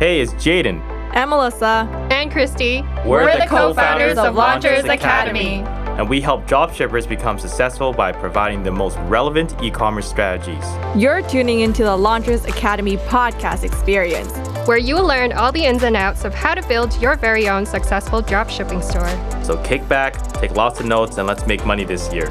Hey, it's Jaden. And Melissa. And Christy. We're, We're the, co founders of Launchers Academy. And we help dropshippers become successful by providing the most relevant e commerce strategies. You're tuning into the Launchers Academy podcast experience, where you will learn all the ins and outs of how to build your very own successful dropshipping store. So kick back, take lots of notes, and let's make money this year.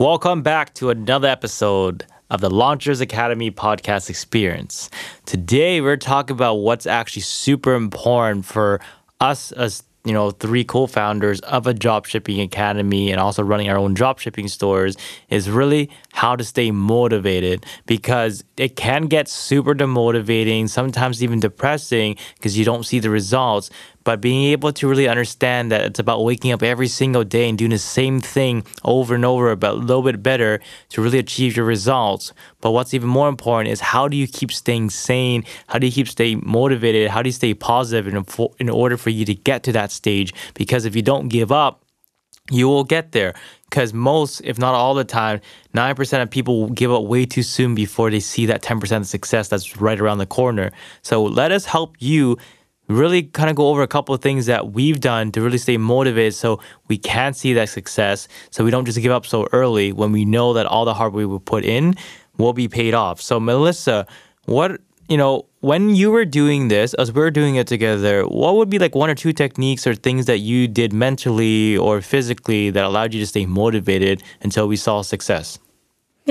Welcome back to another episode of the Launchers Academy podcast experience. Today, we're talking about what's actually super important for us as you know, three co-founders of a dropshipping academy and also running our own dropshipping stores is really how to stay motivated because it can get super demotivating, sometimes even depressing because you don't see the results. But being able to really understand that it's about waking up every single day and doing the same thing over and over, but a little bit better to really achieve your results. But what's even more important is how do you keep staying sane? How do you keep staying motivated? How do you stay positive in, in order for you to get to that stage? Because if you don't give up, you will get there because most, if not all the time, 9% of people give up way too soon before they see that 10% of success that's right around the corner. So let us help you really kind of go over a couple of things that we've done to really stay motivated so we can see that success so we don't just give up so early when we know that all the hard work we put in will be paid off. So Melissa, what you know, when you were doing this, as we are doing it together, what would be like one or two techniques or things that you did mentally or physically that allowed you to stay motivated until we saw success?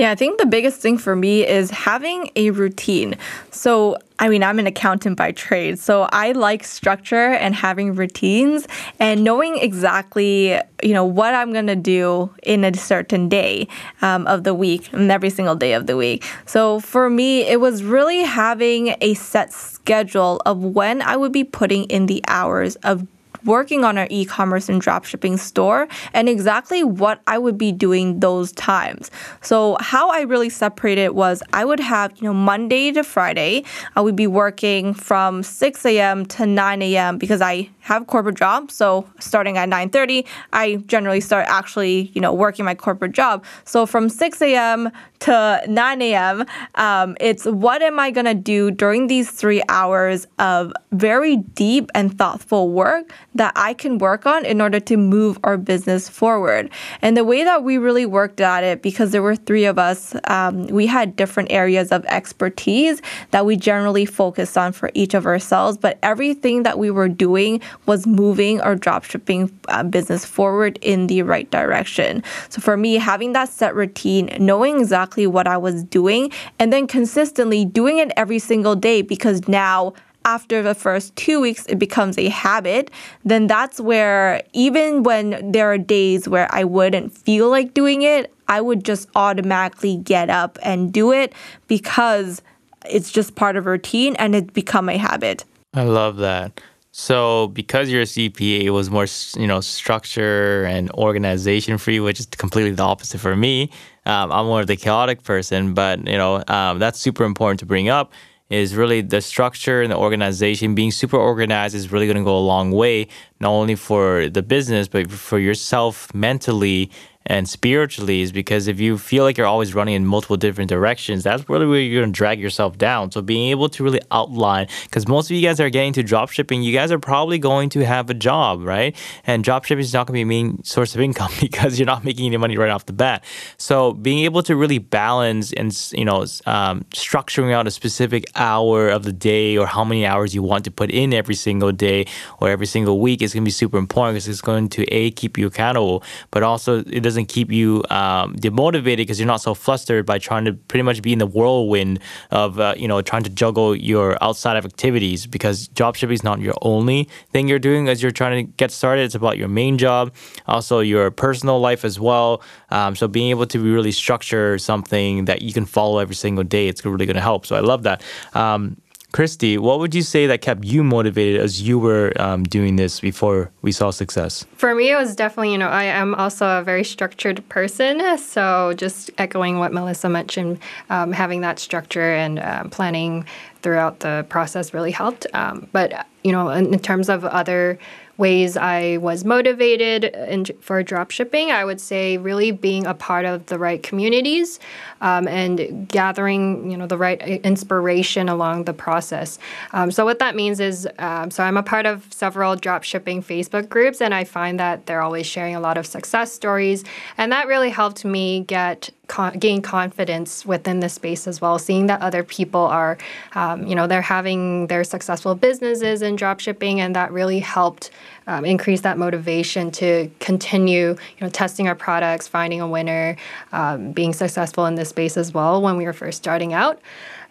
Yeah, I think the biggest thing for me is having a routine. So, I mean, I'm an accountant by trade, so I like structure and having routines and knowing exactly, you know, what I'm gonna do in a certain day um, of the week and every single day of the week. So for me, it was really having a set schedule of when I would be putting in the hours of working on our e-commerce and dropshipping store and exactly what I would be doing those times. So how I really separated was I would have, you know, Monday to Friday, I would be working from 6 a.m. to 9 a.m. because I have a corporate job. So starting at 9:30, I generally start actually, you know, working my corporate job. So from 6 a.m. to 9 a.m., um, it's what am I gonna do during these three hours of very deep and thoughtful work that I can work on in order to move our business forward. And the way that we really worked at it, because there were three of us, um, we had different areas of expertise that we generally focused on for each of ourselves. But everything that we were doing was moving our dropshipping uh, business forward in the right direction. So for me, having that set routine, knowing exactly what I was doing, and then consistently doing it every single day because now after the first two weeks it becomes a habit, then that's where even when there are days where I wouldn't feel like doing it, I would just automatically get up and do it because it's just part of routine and it's become a habit. I love that. So, because you're a CPA, it was more, you know, structure and organization you, which is completely the opposite for me. Um, I'm more of the chaotic person, but you know, um, that's super important to bring up. Is really the structure and the organization being super organized is really going to go a long way, not only for the business but for yourself mentally and spiritually is because if you feel like you're always running in multiple different directions, that's really where you're to drag yourself down. So being able to really outline, because most of you guys are getting to drop shipping, you guys are probably going to have a job, right? And drop shipping is not to be a main source of income because you're not making any money right off the bat. So being able to really balance and you know um, structuring out a specific hour of the day or how many hours you want to put in every single day or every single week is to be super important because it's going to a keep you accountable, but also it doesn't keep you um, demotivated because you're not so flustered by trying to pretty much be in the whirlwind of uh, you know trying to juggle your outside of activities because drop shipping is not your only thing you're doing as you're trying to get started. It's about your main job, also your personal life as well. Um, so being able to really structure something that you can follow every single day, it's really going to help. So I love that. Um, Christy, what would you say that kept you motivated as you were um, doing this before we saw success? For me, it was definitely, you know, I am also a very structured person. So just echoing what Melissa mentioned, um, having that structure and uh, planning throughout the process really helped. Um, but, you know, in, in terms of other ways I was motivated in, for dropshipping, I would say really being a part of the right communities um, and gathering, you know, the right inspiration along the process. Um, so what that means is, um, so I'm a part of several dropshipping Facebook groups, and I find that they're always sharing a lot of success stories, and that really helped me get con- gain confidence within the space as well. Seeing that other people are, um, you know, they're having their successful businesses in drop shipping, and that really helped um, increase that motivation to continue, you know, testing our products, finding a winner, um, being successful in this space as well when we were first starting out.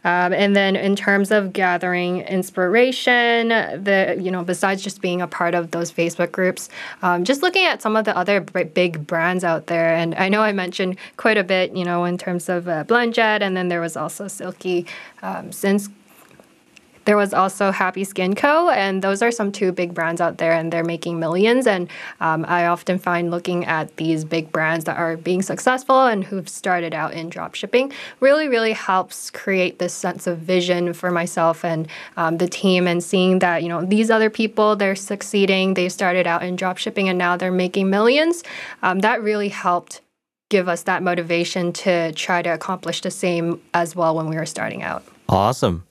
Um, and then in terms of gathering inspiration, the you know besides just being a part of those Facebook groups, um, just looking at some of the other big brands out there. And I know I mentioned quite a bit, you know, in terms of uh, BlendJet, and then there was also Silky um, since there was also Happy Skin Co., and those are some two big brands out there, and they're making millions. And um, I often find looking at these big brands that are being successful and who've started out in drop shipping really, really helps create this sense of vision for myself and um, the team, and seeing that you know these other people they're succeeding, they started out in drop shipping, and now they're making millions. Um, that really helped give us that motivation to try to accomplish the same as well when we were starting out. Awesome.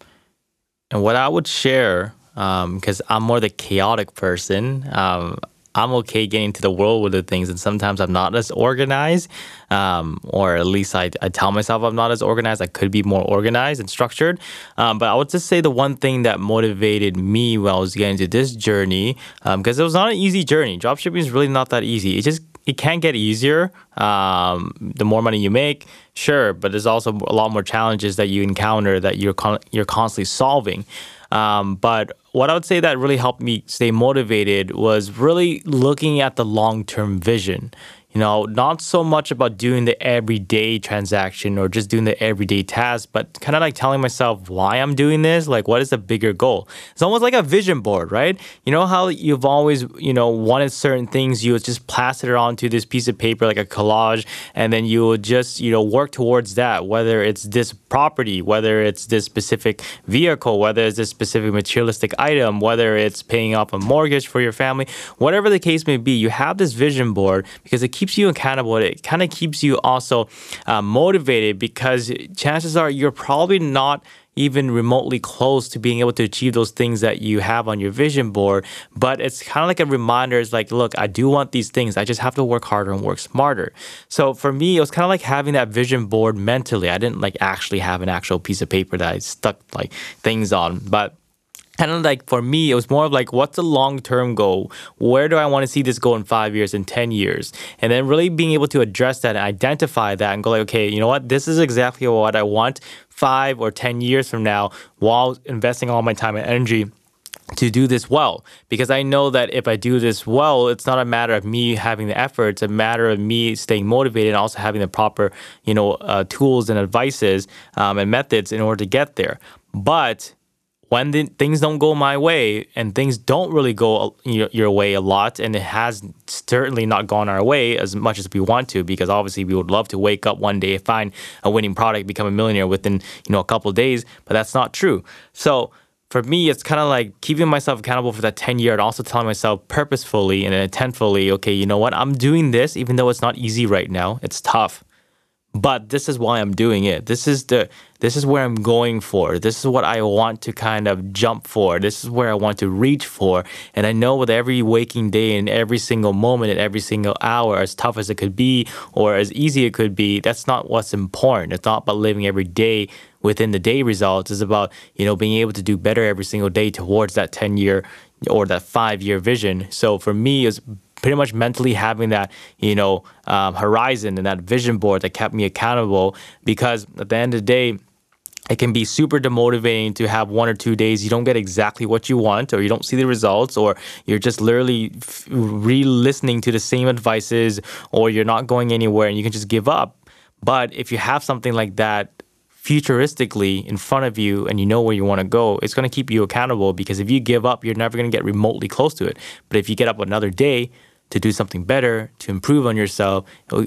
And what I would share, because um, I'm more the chaotic person, um, I'm okay getting to the world with the things, and sometimes I'm not as organized, um, or at least I, I tell myself I'm not as organized. I could be more organized and structured. Um, but I would just say the one thing that motivated me when I was getting to this journey, because um, it was not an easy journey. Dropshipping is really not that easy. It just it can get easier um, the more money you make sure but there's also a lot more challenges that you encounter that you're con- you're constantly solving um, but what I would say that really helped me stay motivated was really looking at the long term vision. You know, not so much about doing the everyday transaction or just doing the everyday task, but kind of like telling myself why I'm doing this, like what is the bigger goal. It's almost like a vision board, right? You know how you've always, you know, wanted certain things, you would just plaster it onto this piece of paper like a collage, and then you would just, you know, work towards that, whether it's this property, whether it's this specific vehicle, whether it's this specific materialistic item, whether it's paying off a mortgage for your family, whatever the case may be, you have this vision board because it keeps you accountable. It kind of keeps you also uh, motivated because chances are you're probably not even remotely close to being able to achieve those things that you have on your vision board. But it's kind of like a reminder. It's like, look, I do want these things. I just have to work harder and work smarter. So for me, it was kind of like having that vision board mentally. I didn't like actually have an actual piece of paper that I stuck like things on, but kind of like for me, it was more of like, what's the long term goal? Where do I want to see this go in five years, in 10 years? And then really being able to address that and identify that and go, like, okay, you know what? This is exactly what I want five or 10 years from now while investing all my time and energy to do this well because I know that if I do this well, it's not a matter of me having the effort. It's a matter of me staying motivated and also having the proper, you know, uh, tools and advices um, and methods in order to get there. But when the, things don't go my way and things don't really go your, your, way a lot and it has certainly not gone our way as much as we want to because obviously we would love to wake up one day find a winning product become a millionaire within you know a couple days but that's not true. So for me it's kind of like keeping myself accountable for that 10 year and also telling myself purposefully and intentfully okay you know what? I'm doing this even though it's not easy right now. It's tough but this is why I'm doing it. This is the this is where I'm going for. This is what I want to kind of jump for. This is where I want to reach for. And I know with every waking day and every single moment and every single hour, as tough as it could be or as easy it could be, that's not what's important. It's not about living every day within the day results. It's about, you know, being able to do better every single day towards that 10 year or that five year vision. So for me, it's pretty much mentally having that you know um, horizon and that vision board that kept me accountable because at the end of the day it can be super demotivating to have one or two days you don't get exactly what you want or you don't see the results or you're just literally re-listening to the same advices or you're not going anywhere and you can just give up. But if you have something like that futuristically in front of you and you know where you want to go, it's going to keep you accountable because if you give up, you're never going to get remotely close to it. But if you get up another day, to do something better, to improve on yourself,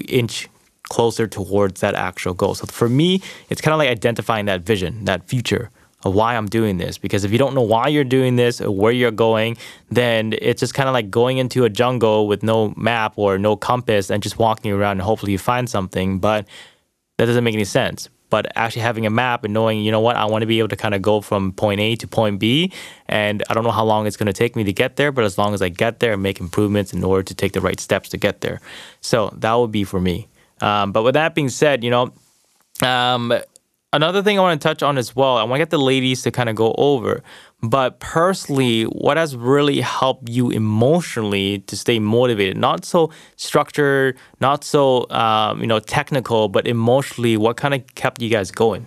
inch closer towards that actual goal. So for me, it's kind of like identifying that vision, that future of why I'm doing this. Because if you don't know why you're doing this or where you're going, then it's just kind of like going into a jungle with no map or no compass and just walking around and hopefully you find something. But that doesn't make any sense. But actually having a map and knowing, you know what, I want to be able to kind of go from point A to point B. And I don't know how long it's going to take me to get there, but as long as I get there and make improvements in order to take the right steps to get there. So that would be for me. Um, but with that being said, you know, um, another thing I want to touch on as well, I want to get the ladies to kind of go over. But personally, what has really helped you emotionally to stay motivated? Not so structured, not so um, you know technical, but emotionally, what kind of kept you guys going?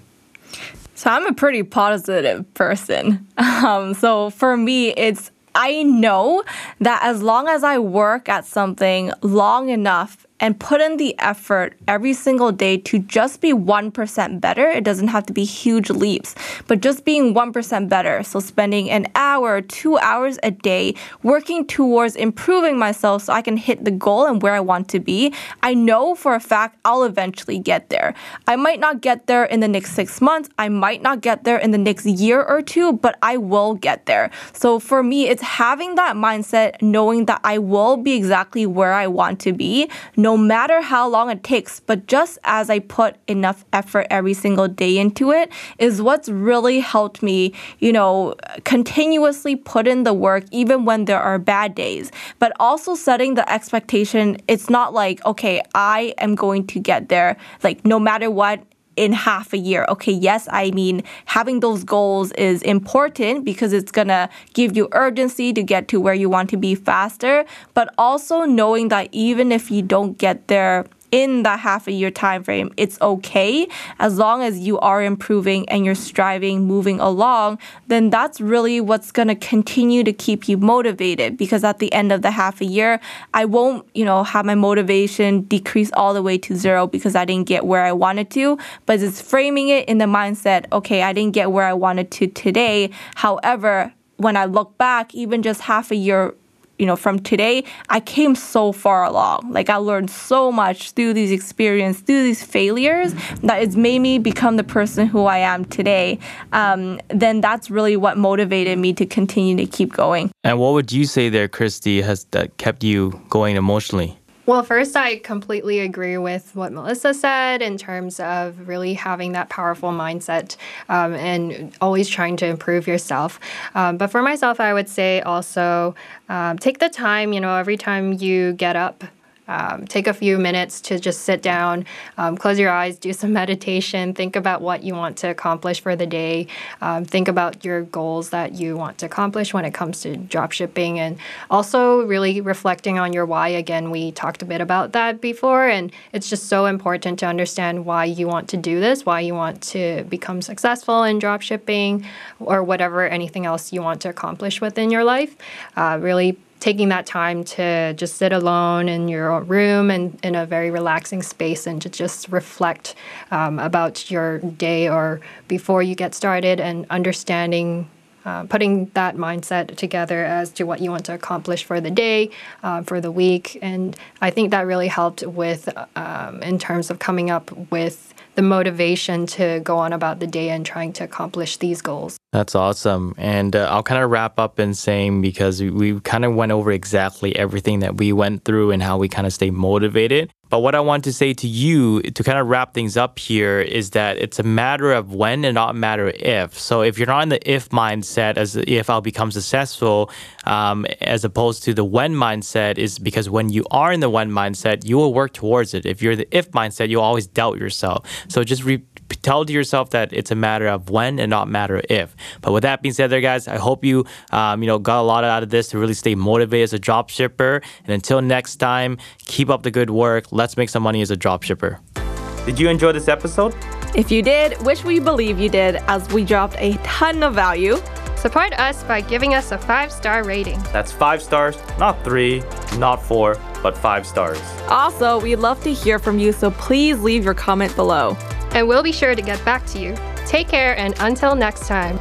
So I'm a pretty positive person. Um, so for me, it's I know that as long as I work at something long enough and put in the effort every single day to just be 1% better. It doesn't have to be huge leaps, but just being 1% better. So spending an hour, two hours a day working towards improving myself so I can hit the goal and where I want to be. I know for a fact I'll eventually get there. I might not get there in the next six months. I might not get there in the next year or two, but I will get there. So for me, it's having that mindset, knowing that I will be exactly where I want to be no matter how long it takes, but just as I put enough effort every single day into it, is what's really helped me, you know, continuously put in the work even when there are bad days. But also setting the expectation, it's not like, okay, I am going to get there, like no matter what, in half a year. Okay, yes, I mean, having those goals is important because it's gonna give you urgency to get to where you want to be faster, but also knowing that even if you don't get there in that half a year time frame it's okay. As long as you are improving and you're striving moving along then that's really what's going to continue to keep you motivated. Because at the end of the half a year i won't you know have my motivation decrease all the way to zero because i didn't get where i wanted to. But it's framing it in the mindset okay i didn't get where i wanted to today. However when I look back, even just half a year you know, from today, I came so far along. Like I learned so much through these experiences, through these failures, that it's made me become the person who I am today. Um, then that's really what motivated me to continue to keep going. And what would you say there, Christy, has that kept you going emotionally? Well, first, I completely agree with what Melissa said in terms of really having that powerful mindset um, and always trying to improve yourself. Um, but for myself, I would say also um, take the time, you know, every time you get up um, take a few minutes to just sit down, um, close your eyes, do some meditation, think about what you want to accomplish for the day, um, think about your goals that you want to accomplish when it comes to drop shipping, and also really reflecting on your why. Again, we talked a bit about that before, and it's just so important to understand why you want to do this, why you want to become successful in drop shipping, or whatever anything else you want to accomplish within your life. Uh, really taking that time to just sit alone in your room and in a very relaxing space and to just reflect um, about your day or before you get started and understanding uh, putting that mindset together as to what you want to accomplish for the day, uh, for the week. And I think that really helped with, um, in terms of coming up with the motivation to go on about the day and trying to accomplish these goals. That's awesome. And uh, I'll kind of wrap up in saying because we, we kind of went over exactly everything that we went through and how we kind of stay motivated. But what I want to say to you to kind of wrap things up here is that it's a matter of when and not a matter if. So if you're not in the if mindset, as if I'll become successful, um, as opposed to the when mindset, is because when you are in the when mindset, you will work towards it. If you're the if mindset, you'll always doubt yourself. So just re- tell to yourself that it's a matter of when and not matter if. But with that being said, there, guys, I hope you um, you know got a lot out of this to really stay motivated as a drop shipper. And until next time, keep up the good work. Let's make some money as a drop shipper. Did you enjoy this episode? If you did, which we believe you did, as we dropped a ton of value. Support us by giving us a five star rating. That's five stars, not three, not four, but five stars. Also, we'd love to hear from you, so please leave your comment below and we'll be sure to get back to you. Take care, and until next time.